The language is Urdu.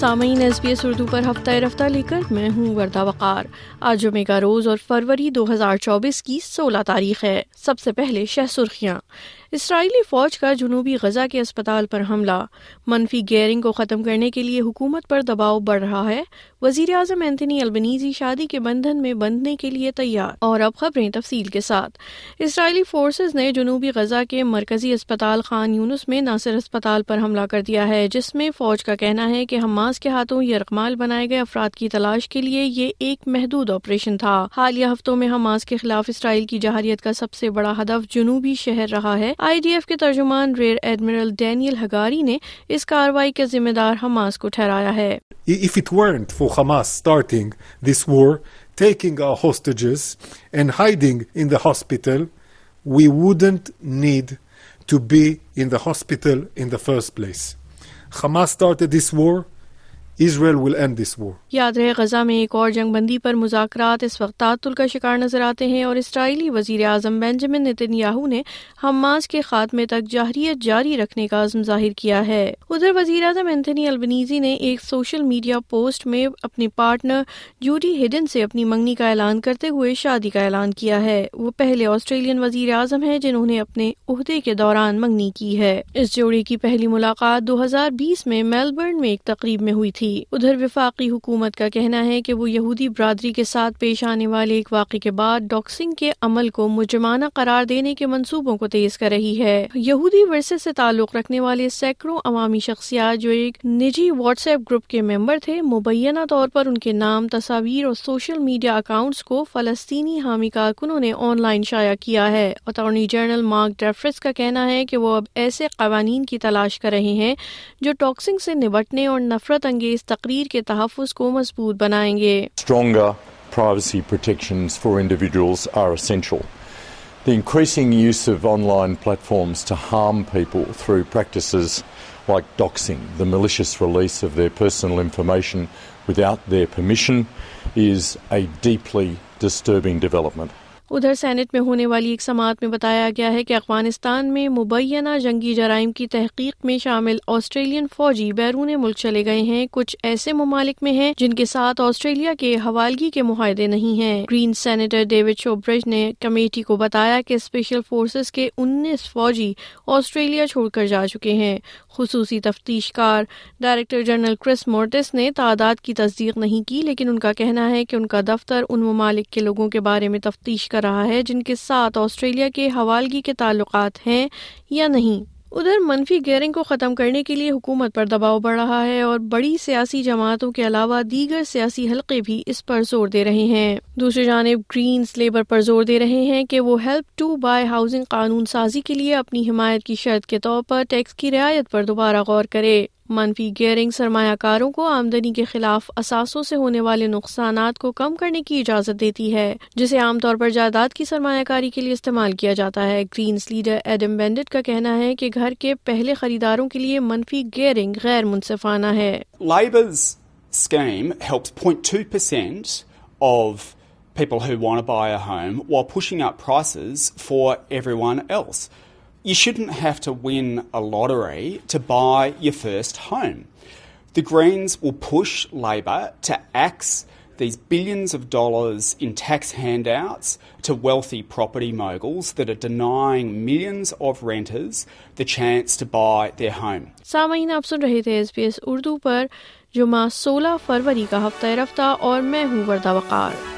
سامعین ایس بی ایس اردو پر ہفتہ رفتہ لے کر میں ہوں وردہ وقار آج جمعہ کا روز اور فروری دو ہزار چوبیس کی سولہ تاریخ ہے سب سے پہلے شہ سرخیاں اسرائیلی فوج کا جنوبی غزہ کے اسپتال پر حملہ منفی گیئرنگ کو ختم کرنے کے لیے حکومت پر دباؤ بڑھ رہا ہے وزیر اعظم اینتنی البنیزی شادی کے بندھن میں بندھنے کے لیے تیار اور اب خبریں تفصیل کے ساتھ اسرائیلی فورسز نے جنوبی غزہ کے مرکزی اسپتال خان یونس میں ناصر اسپتال پر حملہ کر دیا ہے جس میں فوج کا کہنا ہے کہ حماس کے ہاتھوں یہ رقمال بنائے گئے افراد کی تلاش کے لیے یہ ایک محدود آپریشن تھا حالیہ ہفتوں میں حماس کے خلاف اسرائیل کی جہریت کا سب سے بڑا ہدف جنوبی شہر رہا ہے آئی ڈی ایف کے ترجمان ریئر ایڈمرل ڈینیل ہگاری نے اس کاروائی کا ذمہ دار حماس کو ٹھہرایا ہے if it weren't for Hamas starting this war, taking our hostages and hiding in the hospital, we wouldn't need to be in the hospital in the first place. Hamas started this war یاد رہے غزہ میں ایک اور جنگ بندی پر مذاکرات اس وقت تعطل کا شکار نظر آتے ہیں اور اسرائیلی وزیر اعظم بینجمن نتن یاہو نے حماس کے خاتمے تک جاہریت جاری رکھنے کا عزم ظاہر کیا ہے ادھر وزیر اعظم اینتھنی البنیزی نے ایک سوشل میڈیا پوسٹ میں اپنے پارٹنر جوڈی ہڈن سے اپنی منگنی کا اعلان کرتے ہوئے شادی کا اعلان کیا ہے وہ پہلے آسٹریلین وزیر اعظم ہیں جنہوں نے اپنے عہدے کے دوران منگنی کی ہے اس جوڑے کی پہلی ملاقات دو ہزار بیس میں میلبرن میں ایک تقریب میں ہوئی تھی ادھر وفاقی حکومت کا کہنا ہے کہ وہ یہودی برادری کے ساتھ پیش آنے والے ایک واقعے کے بعد ڈاکسنگ کے عمل کو مجرمانہ قرار دینے کے منصوبوں کو تیز کر رہی ہے یہودی ورثے سے تعلق رکھنے والے سینکڑوں عوامی شخصیات جو ایک نجی واٹس ایپ گروپ کے ممبر تھے مبینہ طور پر ان کے نام تصاویر اور سوشل میڈیا اکاؤنٹس کو فلسطینی حامی کارکنوں نے آن لائن شائع کیا ہے اٹارنی جنرل مارک ڈیفرس کا کہنا ہے کہ وہ اب ایسے قوانین کی تلاش کر رہے ہیں جو ٹاکسنگ سے نبٹنے اور نفرت انگیز اس تقریر کے تحفظ کو مضبوط بنائیں گے stronger privacy protection for individuals آرٹنگ online platforms through practice white پر ادھر سینٹ میں ہونے والی ایک سماعت میں بتایا گیا ہے کہ افغانستان میں مبینہ جنگی جرائم کی تحقیق میں شامل آسٹریلین فوجی بیرون ملک چلے گئے ہیں کچھ ایسے ممالک میں ہیں جن کے ساتھ آسٹریلیا کے حوالگی کے معاہدے نہیں ہیں گرین سینیٹر ڈیوڈ شوبرج نے کمیٹی کو بتایا کہ اسپیشل فورسز کے انیس فوجی آسٹریلیا چھوڑ کر جا چکے ہیں خصوصی تفتیش کار ڈائریکٹر جنرل کرس مورٹس نے تعداد کی تصدیق نہیں کی لیکن ان کا کہنا ہے کہ ان کا دفتر ان ممالک کے لوگوں کے بارے میں تفتیش کر کر رہا ہے جن کے ساتھ آسٹریلیا کے حوالگی کے تعلقات ہیں یا نہیں ادھر منفی گیئرنگ کو ختم کرنے کے لیے حکومت پر دباؤ بڑھ رہا ہے اور بڑی سیاسی جماعتوں کے علاوہ دیگر سیاسی حلقے بھی اس پر زور دے رہے ہیں دوسری جانب گرینس لیبر پر زور دے رہے ہیں کہ وہ ہیلپ ٹو بائی ہاؤسنگ قانون سازی کے لیے اپنی حمایت کی شرط کے طور پر ٹیکس کی رعایت پر دوبارہ غور کرے منفی گیئرنگ سرمایہ کاروں کو آمدنی کے خلاف اثاثوں سے ہونے والے نقصانات کو کم کرنے کی اجازت دیتی ہے جسے عام طور پر جائیداد کی سرمایہ کاری کے لیے استعمال کیا جاتا ہے گرینس لیڈر ایڈم بینڈٹ کا کہنا ہے کہ گھر کے پہلے خریداروں کے لیے منفی گیئرنگ غیر منصفانہ ہے you shouldn't have to win a lottery to buy your first home. The Greens will push Labor to axe these billions of dollars in tax handouts to wealthy property moguls that are denying millions of renters the chance to buy their home. سامعین آپ سن رہے تھے ایس بی ایس اردو پر جمعہ سولہ فروری کا ہفتہ رفتہ اور میں ہوں وردہ وقار.